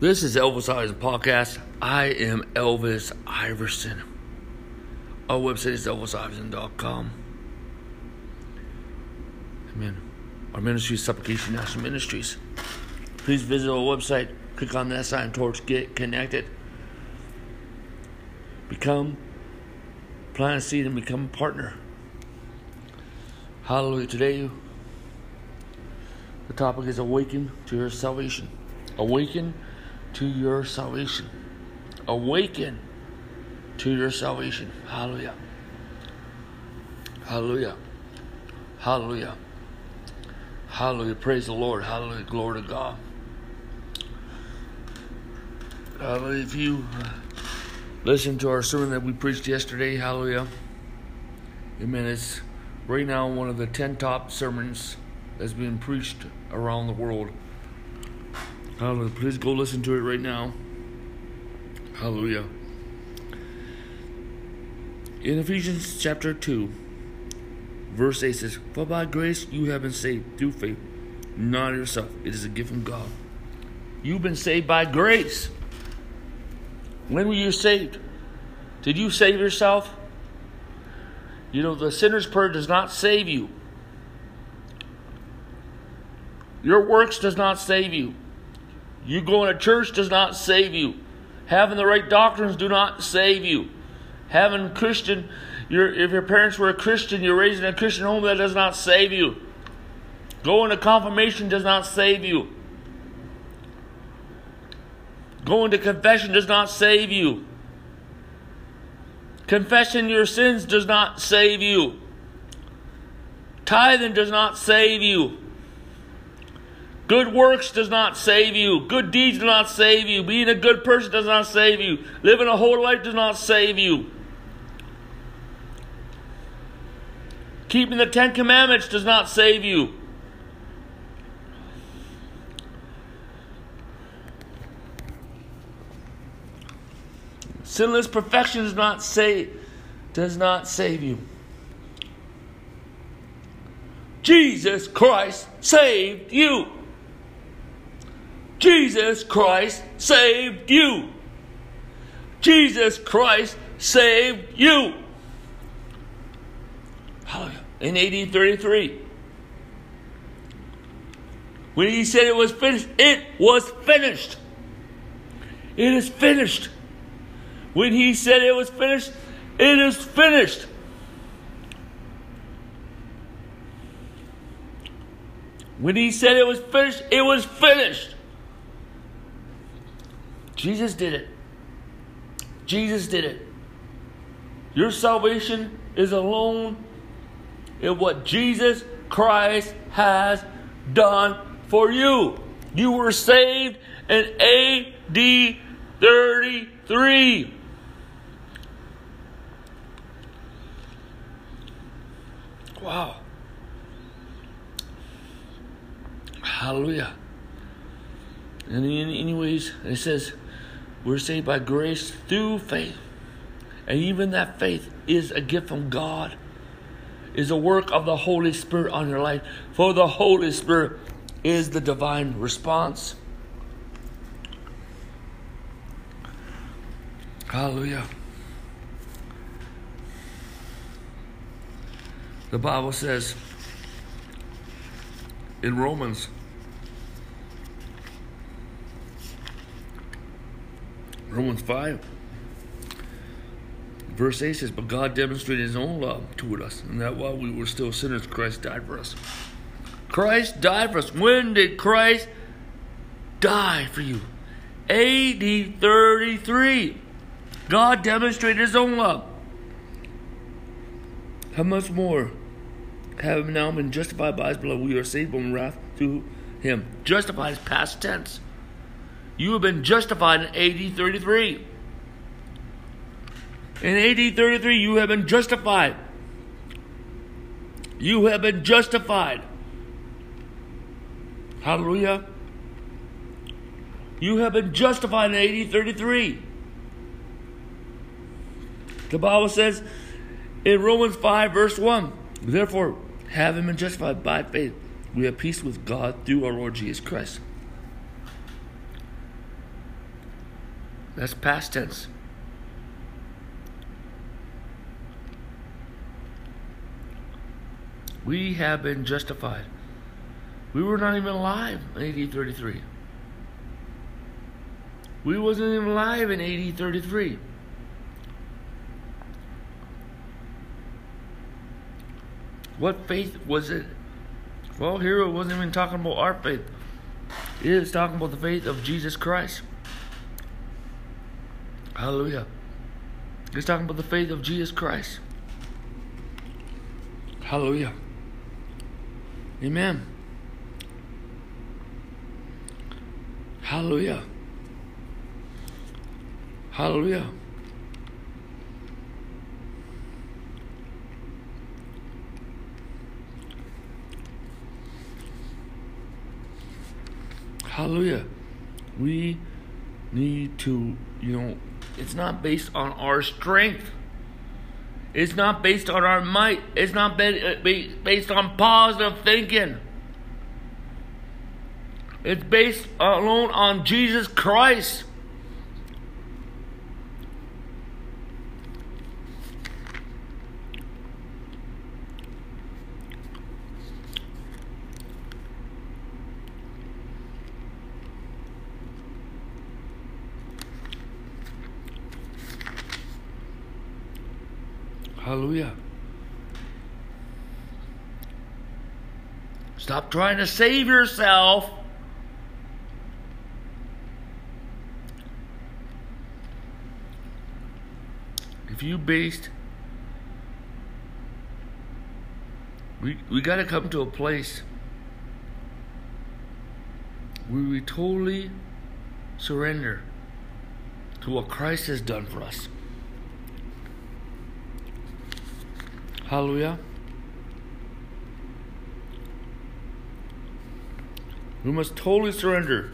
This is Elvis Iverson Podcast. I am Elvis Iverson. Our website is elvisiverson.com. Amen. Our ministry is Supplication National Ministries. Please visit our website, click on that sign towards Get Connected. Become, plant a seed, and become a partner. Hallelujah. Today, the topic is awaken to your salvation. Awaken to your salvation. Awaken to your salvation. Hallelujah. Hallelujah. Hallelujah. Hallelujah. Praise the Lord. Hallelujah. Glory to God. Hallelujah. If you uh, listen to our sermon that we preached yesterday, hallelujah. Amen. It's right now one of the 10 top sermons that's being preached around the world. Hallelujah. Please go listen to it right now. Hallelujah. In Ephesians chapter 2, verse 8 says, For by grace you have been saved through faith, not yourself. It is a gift from God. You've been saved by grace. When were you saved? Did you save yourself? You know, the sinner's prayer does not save you. Your works does not save you. You going to church does not save you. Having the right doctrines do not save you. Having Christian, your, if your parents were a Christian, you're raised in a Christian home, that does not save you. Going to confirmation does not save you. Going to confession does not save you. Confessing your sins does not save you. Tithing does not save you. Good works does not save you. Good deeds do not save you. Being a good person does not save you. Living a holy life does not save you. Keeping the Ten Commandments does not save you. Sinless perfection does not save does not save you. Jesus Christ saved you. Jesus Christ saved you. Jesus Christ saved you. In 1833. When he said it was finished, it was finished. It is finished. When he said it was finished, it is finished. When he said it was finished, it was finished. Jesus did it. Jesus did it. Your salvation is alone in what Jesus Christ has done for you. You were saved in AD 33. Wow. Hallelujah. And anyways, it says, we're saved by grace through faith. And even that faith is a gift from God, is a work of the Holy Spirit on your life. For the Holy Spirit is the divine response. Hallelujah. The Bible says in Romans Romans 5, verse 8 says, But God demonstrated his own love toward us, and that while we were still sinners, Christ died for us. Christ died for us. When did Christ die for you? AD 33. God demonstrated his own love. How much more have now been justified by his blood? We are saved from wrath through him. Justified is past tense. You have been justified in AD 33. In AD 33, you have been justified. You have been justified. Hallelujah. You have been justified in AD 33. The Bible says in Romans 5, verse 1 Therefore, having been justified by faith, we have peace with God through our Lord Jesus Christ That's past tense. We have been justified. We were not even alive in AD 33. We wasn't even alive in AD 33. What faith was it? Well, here it wasn't even talking about our faith. It is talking about the faith of Jesus Christ. Hallelujah. It's talking about the faith of Jesus Christ. Hallelujah. Amen. Hallelujah. Hallelujah. Hallelujah. We need to, you know, it's not based on our strength. It's not based on our might. It's not uh, based on positive thinking. It's based alone on Jesus Christ. Hallelujah. Stop trying to save yourself. If you based we we got to come to a place where we totally surrender to what Christ has done for us. Hallelujah. We must totally surrender.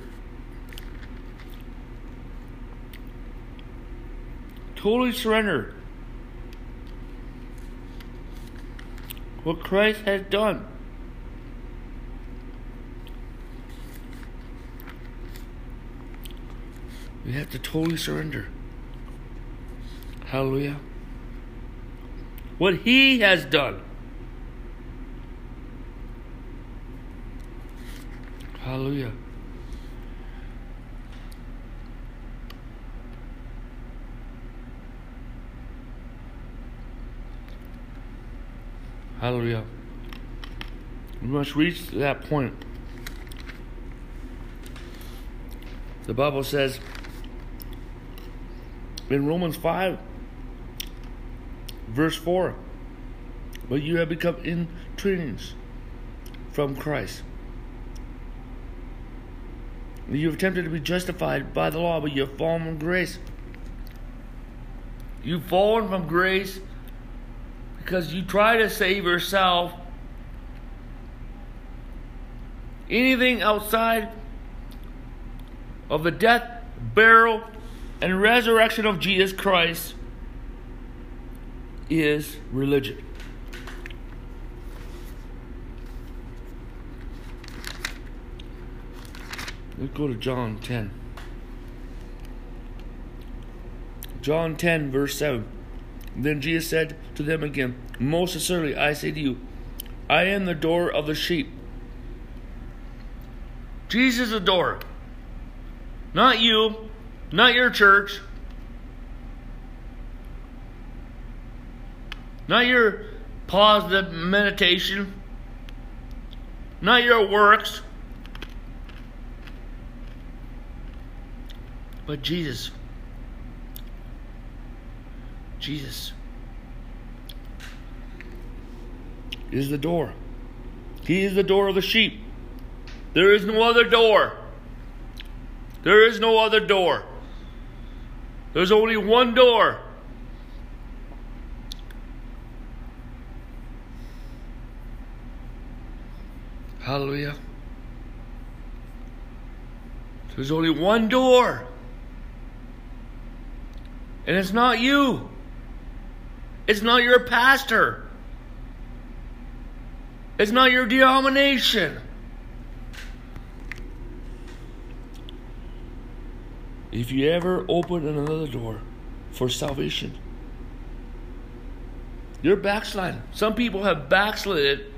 Totally surrender. What Christ has done. We have to totally surrender. Hallelujah what He has done. Hallelujah. Hallelujah. We must reach that point. The Bible says in Romans 5 Verse 4 But you have become intreaties from Christ. You have attempted to be justified by the law, but you have fallen from grace. You've fallen from grace because you try to save yourself. Anything outside of the death, burial, and resurrection of Jesus Christ is religion. Let's go to John 10. John 10, verse 7. Then Jesus said to them again, Most sincerely I say to you, I am the door of the sheep. Jesus is the door. Not you, not your church, not your positive meditation, not your works, but Jesus. Jesus is the door. He is the door of the sheep. There is no other door. There is no other door. There's only one door. Hallelujah. There's only one door. And it's not you. It's not your pastor. It's not your denomination. if you ever open another door for salvation, you're backsliding. Some people have backslid.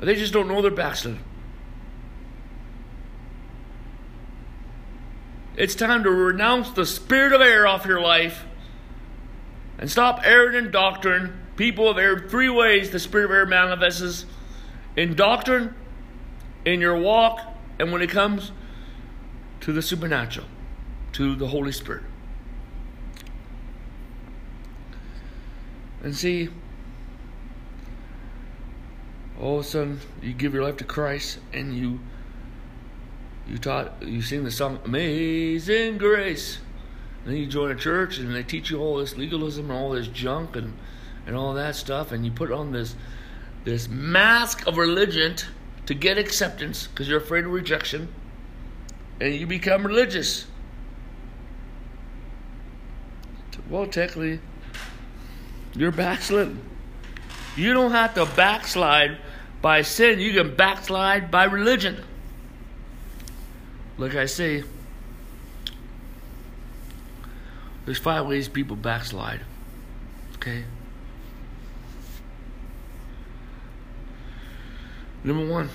They just don't know they're backsliding. It's time to renounce the spirit of error off your life and stop erring in doctrine. People have erred three ways the spirit of error manifests in doctrine, in your walk, and when it comes to the supernatural, to the Holy Spirit. And see, all of a sudden you give your life to Christ and you you taught you sing the song Amazing Grace. And then you join a church and they teach you all this legalism and all this junk and, and all that stuff and you put on this this mask of religion to get acceptance because you're afraid of rejection and you become religious. Well, technically, you're backsliding. You don't have to backslide by sin, you can backslide by religion. Like I say, there's five ways people backslide. Okay? Number one,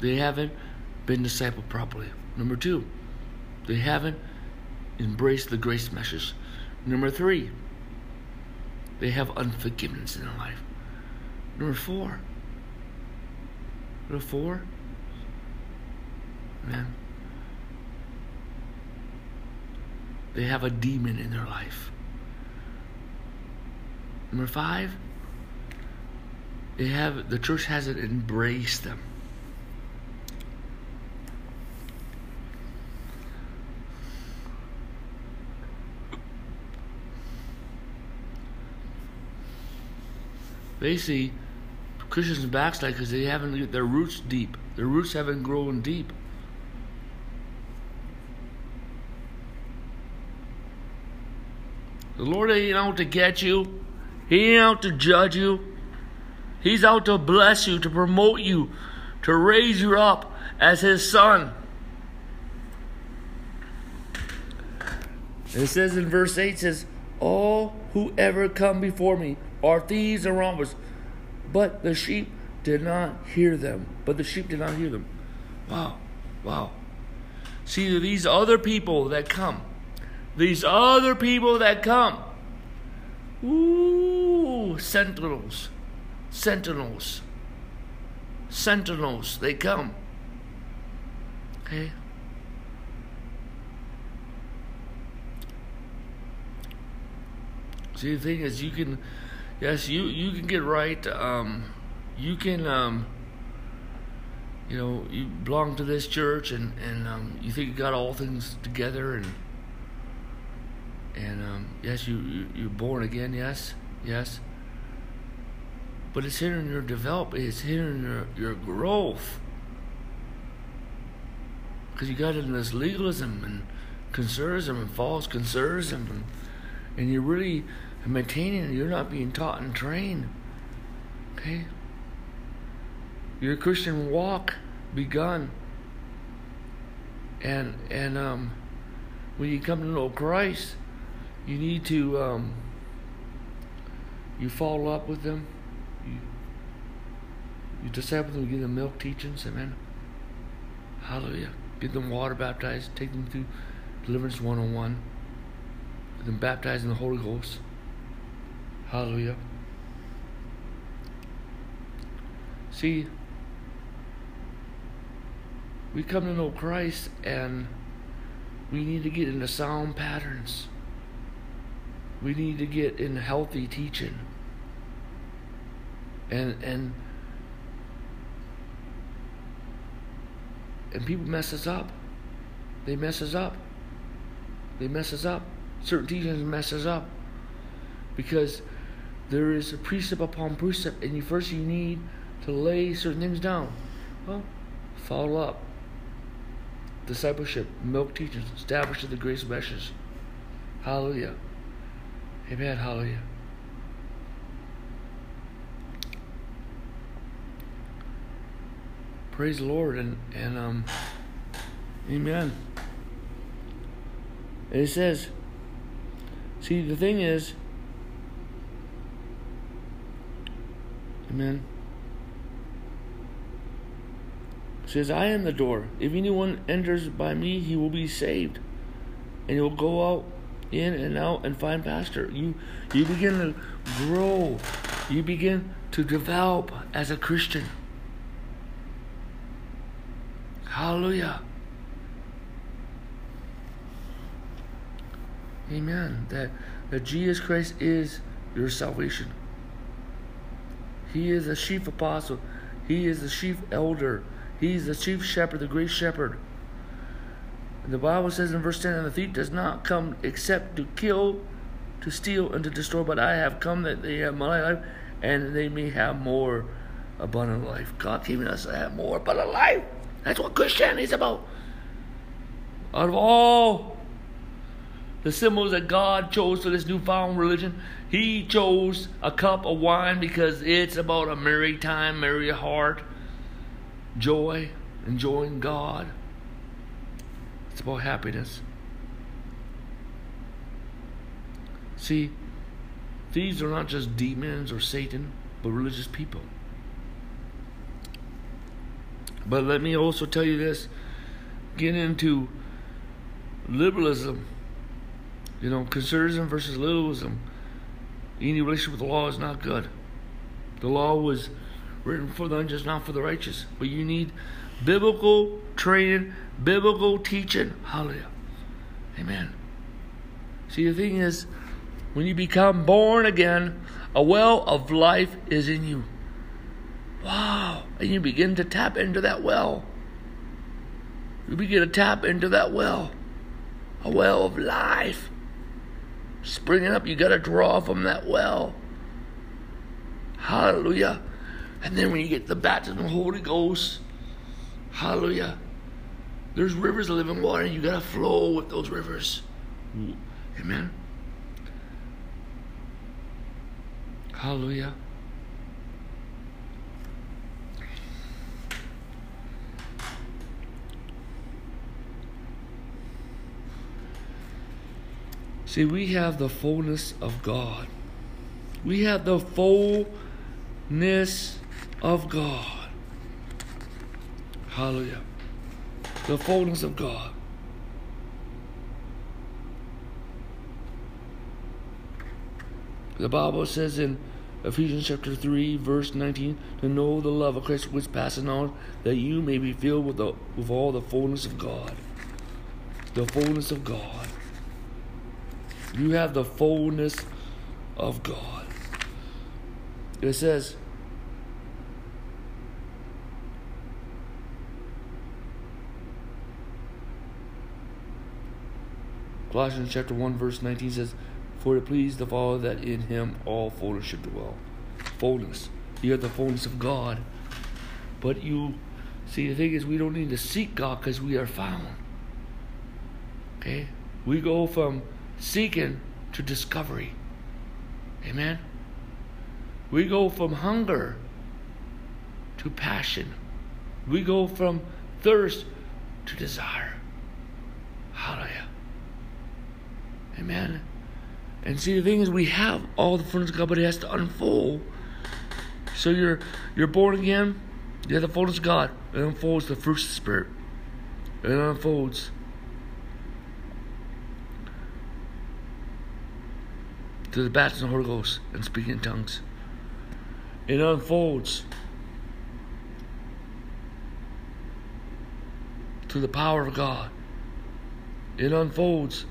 they haven't been discipled properly. Number two, they haven't embraced the grace message. Number three, they have unforgiveness in their life. Number four, number four, man, they have a demon in their life. Number five, they have the church hasn't embraced them. Basically, Christians backslide because they haven't their roots deep. Their roots haven't grown deep. The Lord ain't out to get you. He ain't out to judge you. He's out to bless you, to promote you, to raise you up as His son. It says in verse 8 says, All who ever come before me are thieves and robbers. But the sheep did not hear them. But the sheep did not hear them. Wow. Wow. See, these other people that come, these other people that come, ooh, sentinels, sentinels, sentinels, they come. Okay? See, the thing is, you can, yes, you you can get right. Um, you can, um, you know, you belong to this church, and and um, you think you got all things together, and and um, yes, you, you you're born again. Yes, yes. But it's hindering your development. It's hindering your your growth because you got in this legalism and conservatism and false conservatism, and, and you really and maintaining. You're not being taught and trained. Okay? Your Christian walk begun. And and um, when you come to know Christ, you need to um, you follow up with them. You you disciple them, give them milk teachings, amen. Hallelujah. Get them water baptized, take them through deliverance one on one. Get them baptized in the Holy Ghost. Hallelujah. See, we come to know Christ and we need to get into sound patterns. We need to get in healthy teaching. And and and people mess us up. They mess us up. They mess us up. Certain teachings mess us up. Because there is a precept upon precept, and you first you need to lay certain things down. Well, follow up. Discipleship, milk teachings, establish the grace message. Hallelujah. Amen. Hallelujah. Praise the Lord, and and um, Amen. And it says, see, the thing is, Amen. It says, I am the door. If anyone enters by me, he will be saved. And he will go out in and out and find pasture. You you begin to grow. You begin to develop as a Christian. Hallelujah. Amen. That that Jesus Christ is your salvation. He is the chief apostle. He is the chief elder. He is the chief shepherd, the great shepherd. And the Bible says in verse 10 And the thief does not come except to kill, to steal, and to destroy, but I have come that they have my life and they may have more abundant life. God giving us to have more abundant life. That's what Christianity is about. Out of all the symbols that God chose for this newfound religion, He chose a cup of wine because it's about a merry time, merry heart, joy, enjoying God. It's about happiness. See, thieves are not just demons or Satan, but religious people. But let me also tell you this get into liberalism, you know, conservatism versus liberalism. Any relationship with the law is not good. The law was written for the unjust, not for the righteous. But you need biblical training, biblical teaching. Hallelujah. Amen. See, the thing is, when you become born again, a well of life is in you. Wow. And you begin to tap into that well. You begin to tap into that well. A well of life. Springing up, you got to draw from that well. Hallelujah. And then when you get the baptism of the Holy Ghost, hallelujah, there's rivers of living water, and you got to flow with those rivers. Amen. Hallelujah. See, we have the fullness of God. We have the fullness of God. Hallelujah. The fullness of God. The Bible says in Ephesians chapter 3, verse 19, to know the love of Christ which passes knowledge, that you may be filled with, the, with all the fullness of God. The fullness of God. You have the fullness of God. It says, Colossians chapter 1 verse 19 says, For it pleased the Father that in him all fullness should dwell. Fullness. You have the fullness of God. But you see the thing is we don't need to seek God because we are found. Okay? We go from seeking to discovery. Amen. We go from hunger to passion. We go from thirst to desire. Hallelujah. Amen. And see, the thing is, we have all the fullness of God, but it has to unfold. So you're you're born again. You have the fullness of God. It unfolds the fruits of the Spirit. It unfolds to the baptism of the Holy Ghost and speaking in tongues. It unfolds to the power of God. It unfolds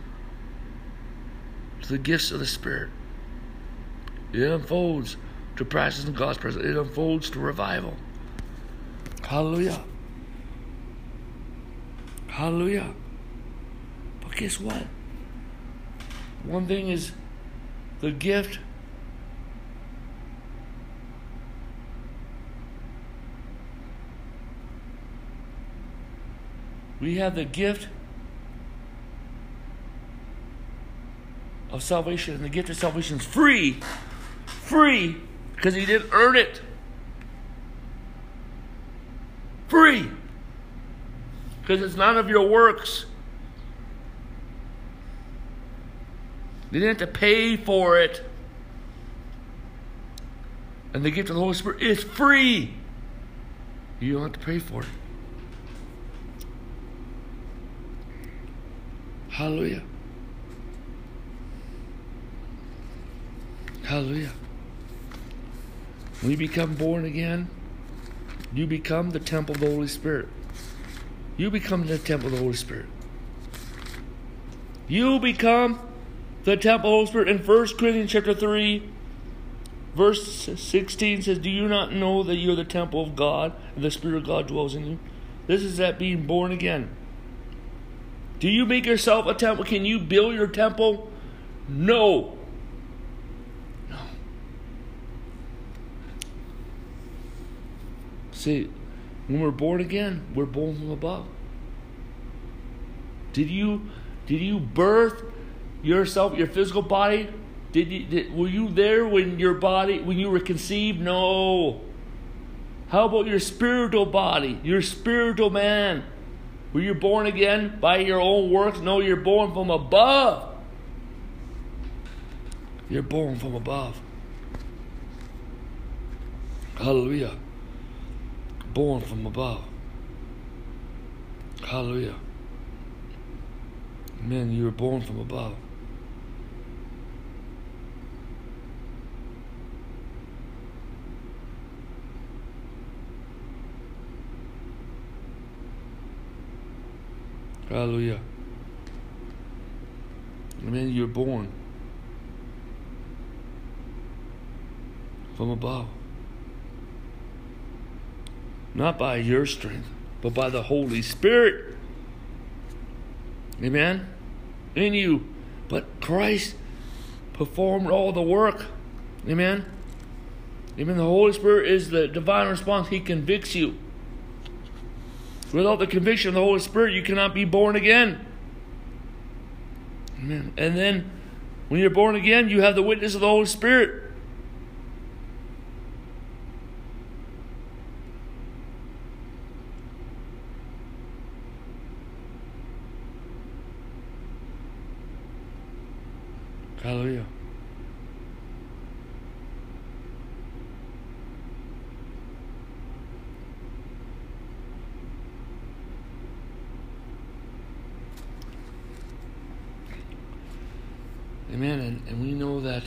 to the gifts of the Spirit. It unfolds to practice in God's presence. It unfolds to revival. Hallelujah. Hallelujah. But guess what? One thing is the gift we have the gift of salvation, and the gift of salvation is free. Free because he didn't earn it. Free. Because it's none of your works. You didn't have to pay for it. And the gift of the Holy Spirit is free. You don't have to pay for it. Hallelujah. Hallelujah. When you become born again, you become the temple of the Holy Spirit. You become the temple of the Holy Spirit. You become the temple Holy Spirit. In 1 Corinthians chapter 3, verse 16 says, Do you not know that you are the temple of God and the Spirit of God dwells in you? This is that being born again. Do you make yourself a temple? Can you build your temple? No. No. See, when we're born again, we're born from above. Did you did you birth yourself, your physical body? Did you did, were you there when your body when you were conceived? No. How about your spiritual body, your spiritual man? Were you born again by your own works? No, you're born from above. You're born from above. Hallelujah. Born from above. Hallelujah. Man, you were born from above. Hallelujah. Man, you're born from above. Not by your strength, but by the Holy Spirit. Amen? In you. But Christ performed all the work. Amen? Amen. The Holy Spirit is the divine response. He convicts you. Without the conviction of the Holy Spirit, you cannot be born again. Amen. And then when you're born again, you have the witness of the Holy Spirit. Hallelujah. Amen. And, and we know that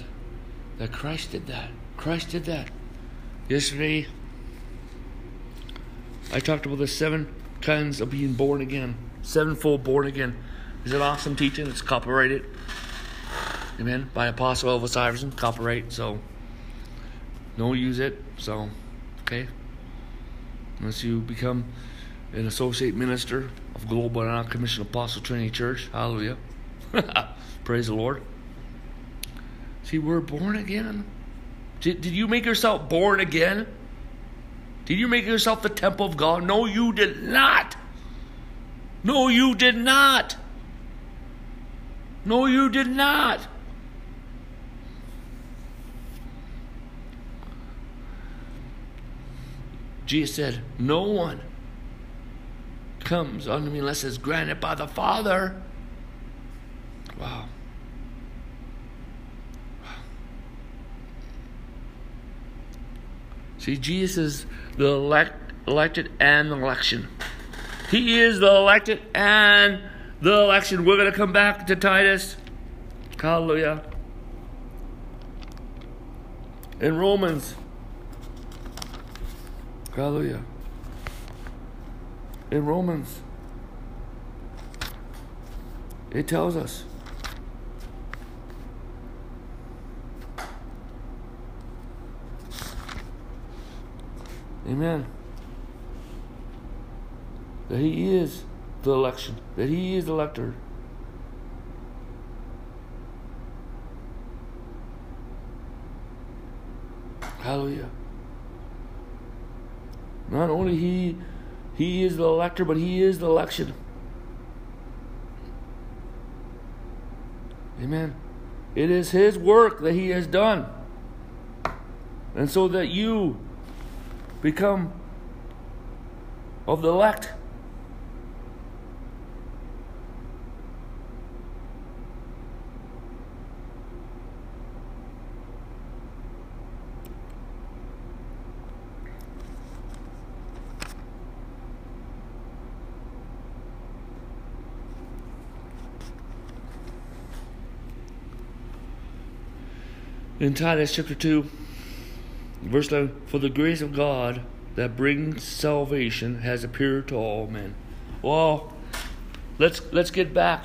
that Christ did that. Christ did that. Yesterday, I talked about the seven kinds of being born again, sevenfold born again. Is it awesome teaching? It's copyrighted. Amen. By Apostle Elvis Iverson, copyright. So, no use it. So, okay. Unless you become an associate minister of Global Non Commissioned Apostle Trinity Church. Hallelujah. Praise the Lord. See, we're born again. Did, did you make yourself born again? Did you make yourself the temple of God? No, you did not. No, you did not. No, you did not. Jesus said, No one comes unto me unless it's granted by the Father. Wow. See, Jesus is the elect, elected and the election. He is the elected and the election. We're going to come back to Titus. Hallelujah. In Romans. Hallelujah. In Romans. It tells us Amen. That he is the election, that he is the elector. Hallelujah. Not only he he is the elector, but he is the election. Amen. It is his work that he has done. And so that you become of the elect. In Titus chapter 2, verse 11, For the grace of God that brings salvation has appeared to all men. Well, let's let's get back.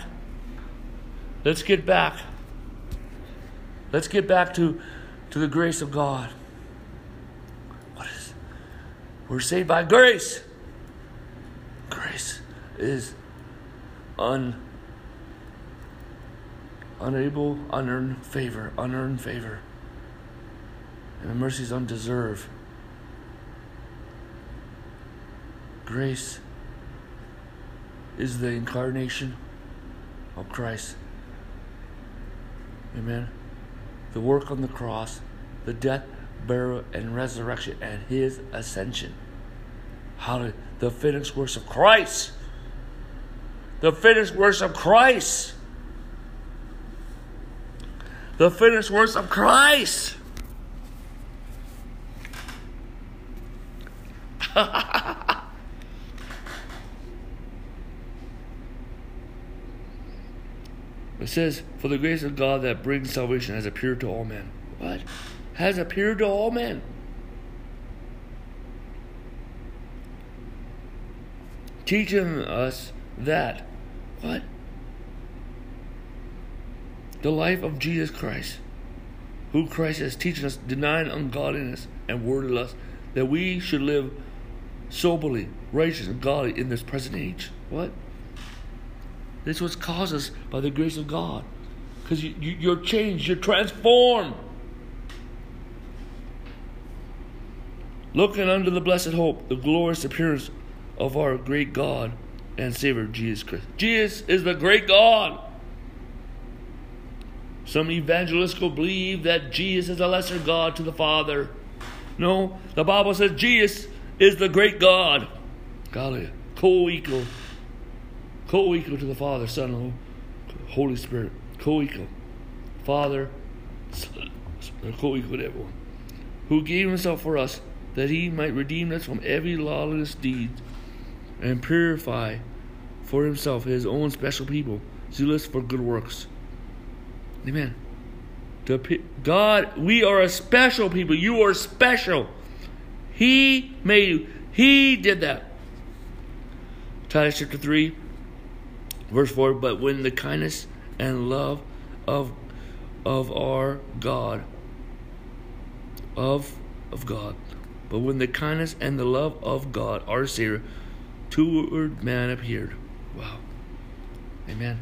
Let's get back. Let's get back to, to the grace of God. What is we're saved by grace. Grace is un unable, unearned favor, unearned favor. And is undeserved. Grace is the incarnation of Christ. Amen. The work on the cross, the death, burial, and resurrection, and his ascension. Hallelujah. The finished works of Christ. The finished works of Christ. The finished works of Christ. It says, For the grace of God that brings salvation has appeared to all men. What? Has appeared to all men. Teaching us that. What? The life of Jesus Christ, who Christ has teaching us, denying ungodliness and worldly lust, that we should live soberly, righteous, and godly in this present age. What? This was caused us by the grace of God. Because you, you, you're changed, you're transformed. Looking under the blessed hope, the glorious appearance of our great God and Savior Jesus Christ. Jesus is the great God. Some evangelists will believe that Jesus is a lesser God to the Father. No, the Bible says Jesus is the great God. Hallelujah. Co equal co equal to the Father, Son, and Holy Spirit. Co equal. Father, Son, co equal to everyone. Who gave himself for us that he might redeem us from every lawless deed and purify for himself his own special people, zealous for good works. Amen. God, we are a special people. You are special. He made you. He did that. Titus chapter 3, Verse 4 But when the kindness and love of, of our God, of, of God, but when the kindness and the love of God, our Savior, toward man appeared. Wow. Amen.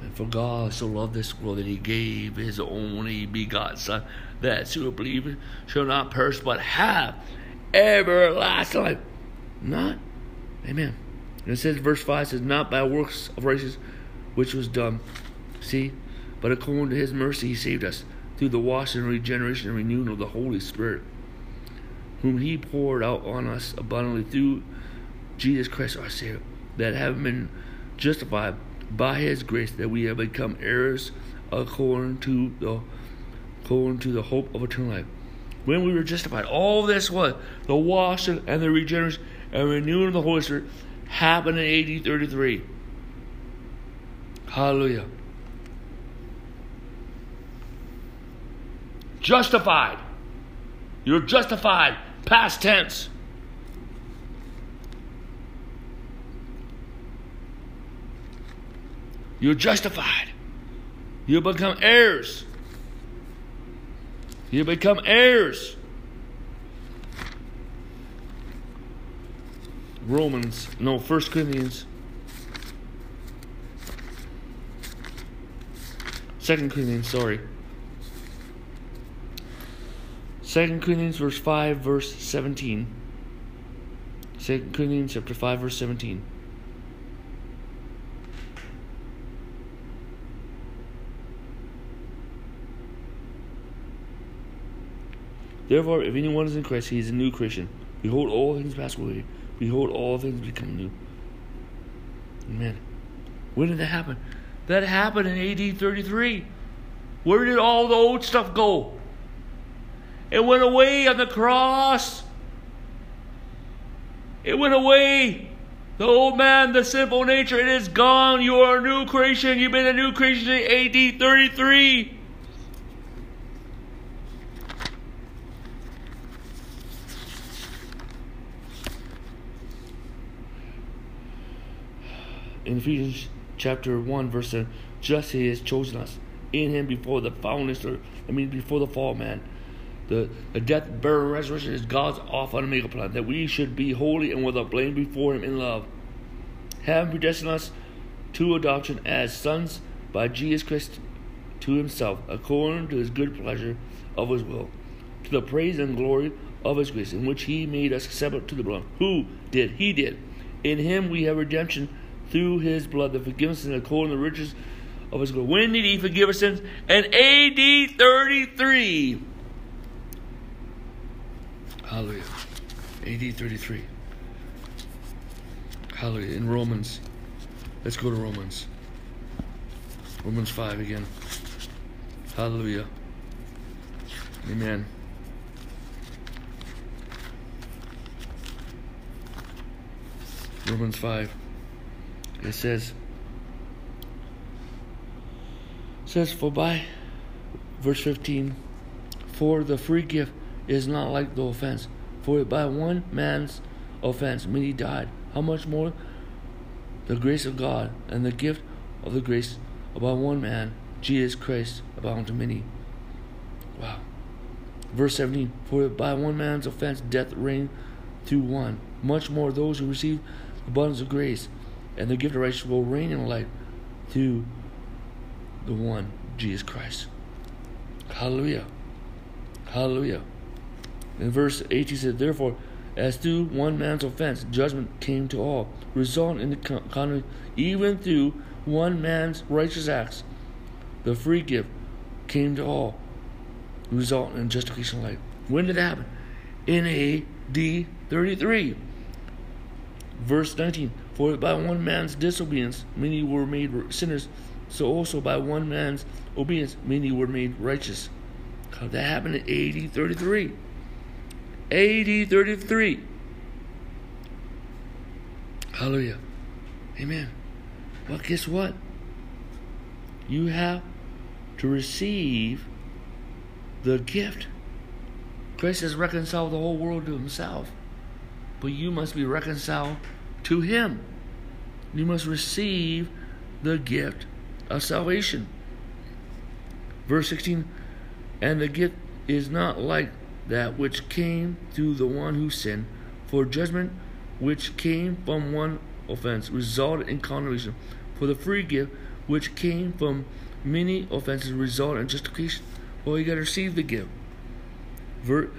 And for God so loved this world that he gave his only begotten Son, that who believe shall not perish but have everlasting life. Not. Amen. And it says, verse 5 says, Not by works of righteousness which was done. See? But according to his mercy he saved us through the washing and regeneration and renewing of the Holy Spirit, whom he poured out on us abundantly through Jesus Christ our Savior, that having been justified by his grace, that we have become heirs according to the according to the hope of eternal life. When we were justified, all this was the washing and the regeneration and renewing of the Holy Spirit happened in AD 33. Hallelujah. Justified. You're justified. Past tense. You're justified. You become heirs. You become heirs. Romans, no, First Corinthians, Second Corinthians, sorry. Second Corinthians verse 5 verse 17. Second Corinthians chapter 5 verse 17. Therefore, if anyone is in Christ, he is a new creation. Behold, all things pass away. Behold, all things become new. Amen. When did that happen? That happened in AD 33. Where did all the old stuff go? It went away on the cross. It went away. The old man, the simple nature, it is gone. You are a new creation. You've been a new creation in AD 33. In Ephesians chapter 1, verse 7, just he has chosen us in him before the foundation, I mean, before the fall, man. The, the death, burial, and resurrection is God's Alpha and Omega plan, that we should be holy and without blame before him in love. Having predestined us to adoption as sons by Jesus Christ to himself, according to his good pleasure of his will, to the praise and glory of his grace, in which he made us acceptable to the blood. Who did? He did. In him we have redemption through his blood, the forgiveness and according to the riches of his glory. When did he forgive our sins? In AD 33. Hallelujah. AD 33. Hallelujah. In Romans. Let's go to Romans. Romans 5 again. Hallelujah. Amen. Romans 5. It says, says, For by, verse 15, for the free gift is not like the offense. For it by one man's offense many died. How much more the grace of God and the gift of the grace about one man, Jesus Christ, abound to many. Wow. Verse 17 For by one man's offense death reigned through one. Much more those who receive abundance of grace and the gift of righteousness will reign in life through the one, Jesus Christ. Hallelujah. Hallelujah. In verse 18 he said, Therefore, as through one man's offense, judgment came to all, resulting in the con- even through one man's righteous acts, the free gift came to all, resulting in justification of life. When did that happen? In AD 33. Verse 19 For by one man's disobedience many were made sinners, so also by one man's obedience many were made righteous. That happened in AD 33. AD 33. Hallelujah. Amen. Well, guess what? You have to receive the gift. Christ has reconciled the whole world to himself, but you must be reconciled to him. You must receive the gift of salvation. Verse 16 And the gift is not like that which came through the one who sinned, for judgment which came from one offense resulted in condemnation, for the free gift which came from many offenses resulted in justification. Well, you got to receive the gift. Ver,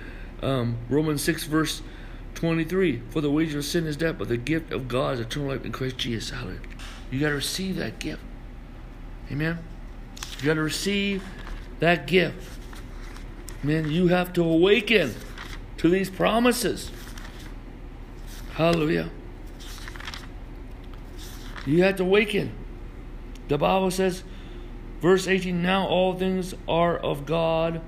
um, Romans 6, verse 23 For the wages of sin is death, but the gift of God is eternal life in Christ Jesus. Hallelujah. You got to receive that gift. Amen. You got to receive that gift. Man, you have to awaken to these promises. Hallelujah. You have to awaken. The Bible says, verse 18 Now all things are of God,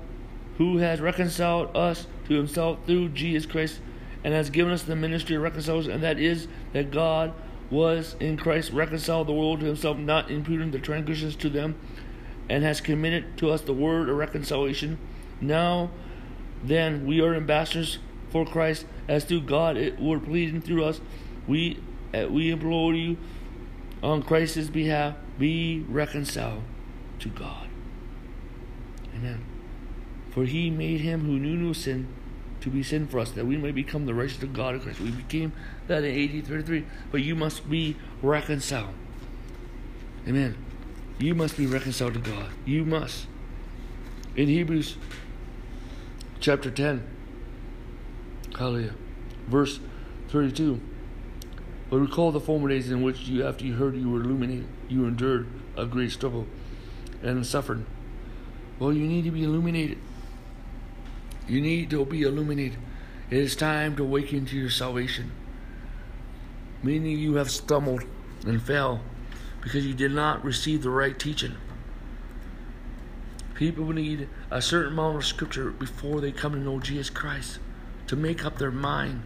who has reconciled us to himself through Jesus Christ, and has given us the ministry of reconciliation, and that is that God was in Christ reconciled the world to himself, not imputing the transgressions to them, and has committed to us the word of reconciliation. Now then we are ambassadors for Christ, as through God it were pleasing through us. We uh, we implore you on Christ's behalf, be reconciled to God. Amen. For he made him who knew no sin to be sin for us, that we may become the righteousness of God in Christ. We became that in AD 33, but you must be reconciled. Amen. You must be reconciled to God. You must. In Hebrews chapter 10. Hallelujah. Verse 32. But recall the former days in which you, after you heard, you were illuminated, you endured a great struggle and suffered. Well, you need to be illuminated. You need to be illuminated. It is time to awaken to your salvation. Many of you have stumbled and fell because you did not receive the right teaching. People need a certain amount of scripture before they come to know Jesus Christ to make up their mind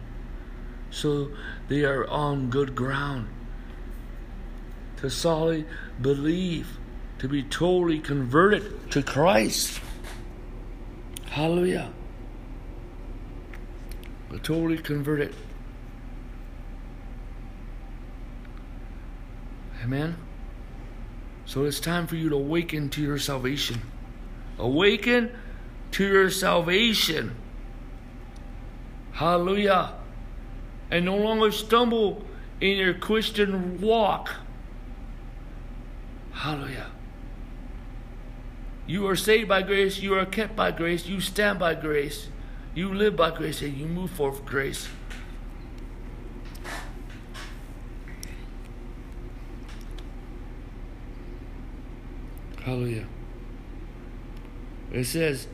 so they are on good ground. To solidly believe, to be totally converted to Christ. Hallelujah. Totally converted. Amen. So it's time for you to awaken to your salvation. Awaken to your salvation. Hallelujah. And no longer stumble in your Christian walk. Hallelujah. You are saved by grace, you are kept by grace, you stand by grace, you live by grace, and you move forth grace. Hallelujah. It says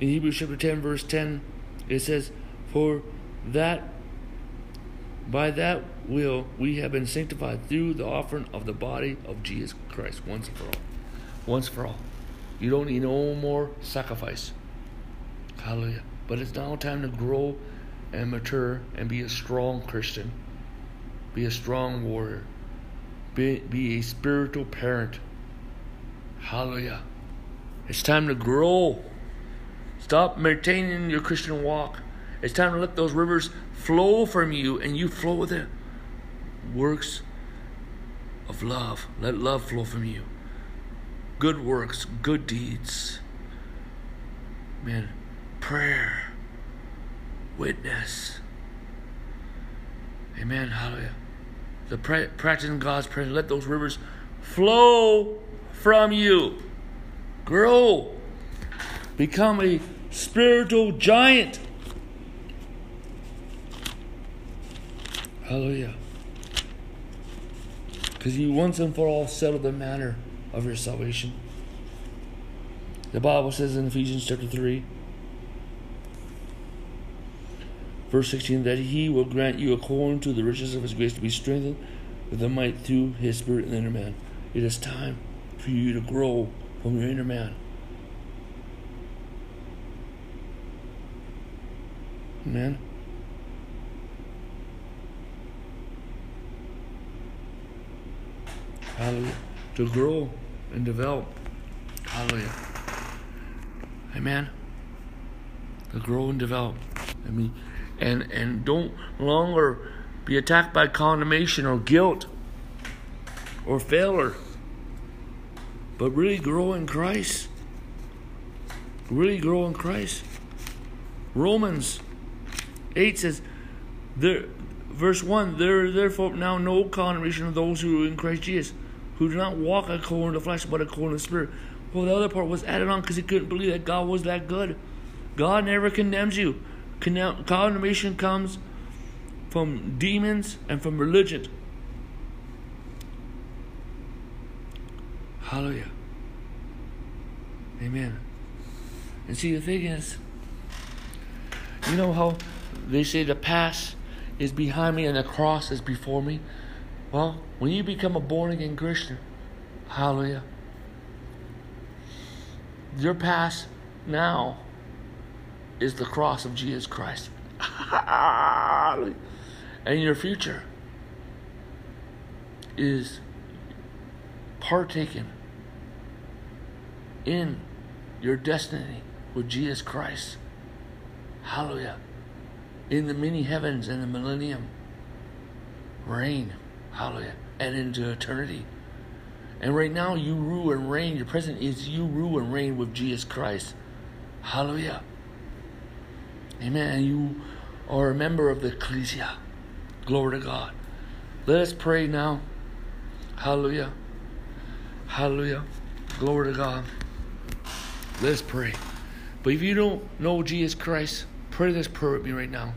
in Hebrews chapter 10, verse 10, it says, For that by that will we have been sanctified through the offering of the body of Jesus Christ once and for all. Once for all. You don't need no more sacrifice. Hallelujah. But it's now time to grow and mature and be a strong Christian. Be a strong warrior. Be, be a spiritual parent. Hallelujah. It's time to grow. Stop maintaining your Christian walk. It's time to let those rivers flow from you and you flow with it. Works of love. Let love flow from you. Good works, good deeds. Man, prayer, witness. Amen. Hallelujah. The pra- practicing God's prayer. Let those rivers flow from you. Grow. Become a spiritual giant. Hallelujah. Because you once and for all settled the matter of your salvation. The Bible says in Ephesians chapter 3, verse 16, that he will grant you according to the riches of his grace to be strengthened with the might through his spirit in the inner man. It is time for you to grow from your inner man. Amen. Hallelujah. To grow and develop. Hallelujah. Amen. To grow and develop. I mean, and and don't longer be attacked by condemnation or guilt or failure, but really grow in Christ. Really grow in Christ. Romans 8 says, there, verse 1 There therefore now no condemnation of those who are in Christ Jesus, who do not walk according to the flesh, but according to the Spirit. Well, the other part was added on because he couldn't believe that God was that good. God never condemns you. Condemnation comes from demons and from religion. Hallelujah. Amen. And see, the thing is, you know how they say the past is behind me and the cross is before me? Well, when you become a born again Christian, hallelujah, your past now is the cross of Jesus Christ. and your future is partaken in your destiny with Jesus Christ. Hallelujah. In the many heavens and the millennium reign. Hallelujah. And into eternity. And right now, you rule and reign. Your present is you rule and reign with Jesus Christ. Hallelujah. Amen. And you are a member of the ecclesia. Glory to God. Let us pray now. Hallelujah. Hallelujah. Glory to God. Let us pray. But if you don't know Jesus Christ, pray this prayer with me right now.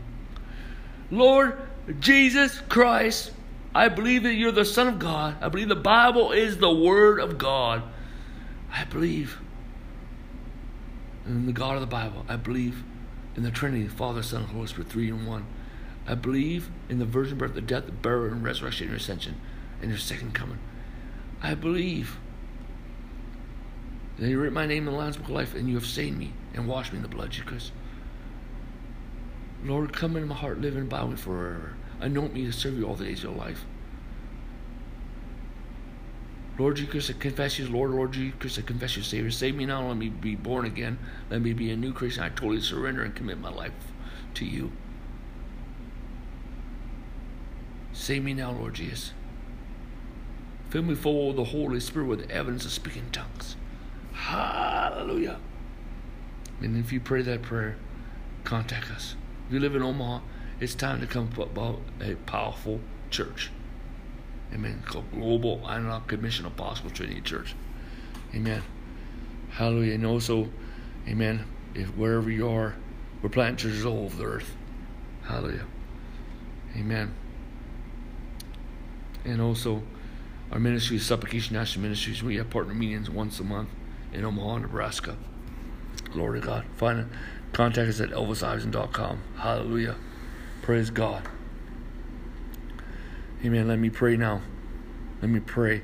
Lord Jesus Christ, I believe that you're the Son of God. I believe the Bible is the Word of God. I believe in the God of the Bible. I believe in the Trinity, Father, Son, and Holy Spirit, three in one. I believe in the virgin birth, the death, the burial, and resurrection, and ascension, and your second coming. I believe that you written my name in the Lamb's Book of Life, and you have saved me and washed me in the blood, Jesus. Lord, come into my heart, live and abide me forever. Anoint me to serve you all the days of your life. Lord Jesus, I confess you Lord, Lord Jesus, I confess you Savior. Save me now. Let me be born again. Let me be a new Christian. I totally surrender and commit my life to you. Save me now, Lord Jesus. Fill me full of the Holy Spirit with the evidence of speaking tongues. Hallelujah. And if you pray that prayer, contact us. If you live in Omaha, it's time to come about a powerful church. Amen. Global Antioch Commission Apostle Trinity Church. Amen. Hallelujah. And also, amen, if wherever you are, we're planting churches all over the earth. Hallelujah. Amen. And also, our ministry is Supplication National Ministries. We have partner meetings once a month in Omaha, Nebraska. Glory to God. Find contact us at elvisivison.com. Hallelujah. Praise God. Amen. Let me pray now. Let me pray.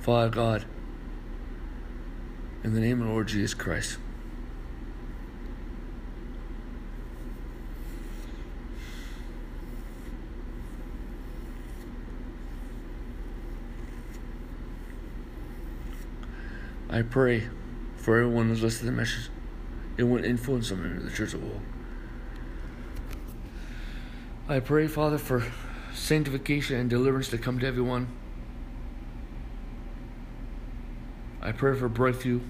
Father God, in the name of the Lord Jesus Christ. I pray for everyone who's listening to the message. It will influence them in the church of world. I pray, Father, for sanctification and deliverance to come to everyone. I pray for breakthrough.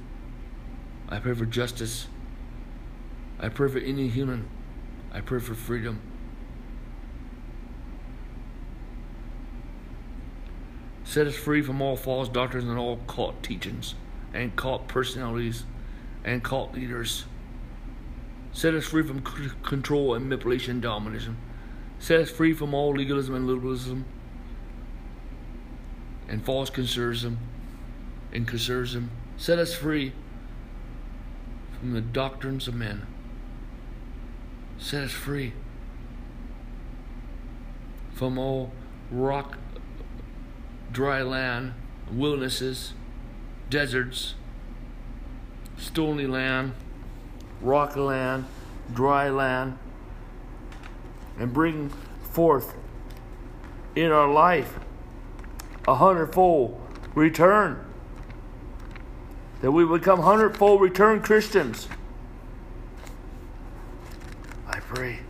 I pray for justice. I pray for any human. I pray for freedom. Set us free from all false doctrines and all cult teachings and cult personalities and cult leaders. Set us free from c- control and manipulation and domination. Set us free from all legalism and liberalism and false conservatism and conservatism. Set us free from the doctrines of men. Set us free from all rock, dry land, wildernesses, deserts, stony land, rocky land, dry land, and bring forth in our life a hundredfold return. That we become hundredfold return Christians. I pray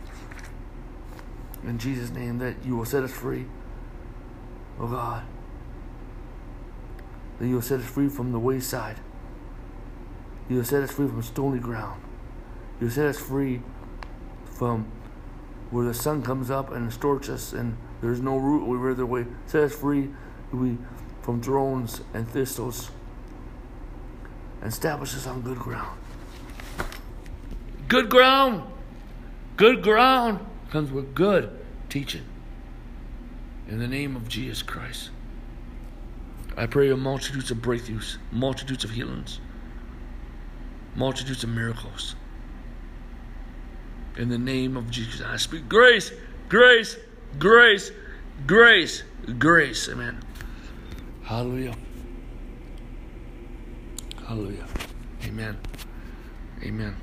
in Jesus' name that you will set us free, oh God. That you will set us free from the wayside. You will set us free from stony ground. You will set us free from where the sun comes up and scorches us and there's no root we wither away. Set us free we, from thrones and thistles and establish us on good ground. Good ground. Good ground comes with good teaching. In the name of Jesus Christ. I pray a multitudes of breakthroughs, multitudes of healings, multitudes of miracles. In the name of Jesus, I speak grace, grace, grace, grace, grace. Amen. Hallelujah. Hallelujah. Amen. Amen.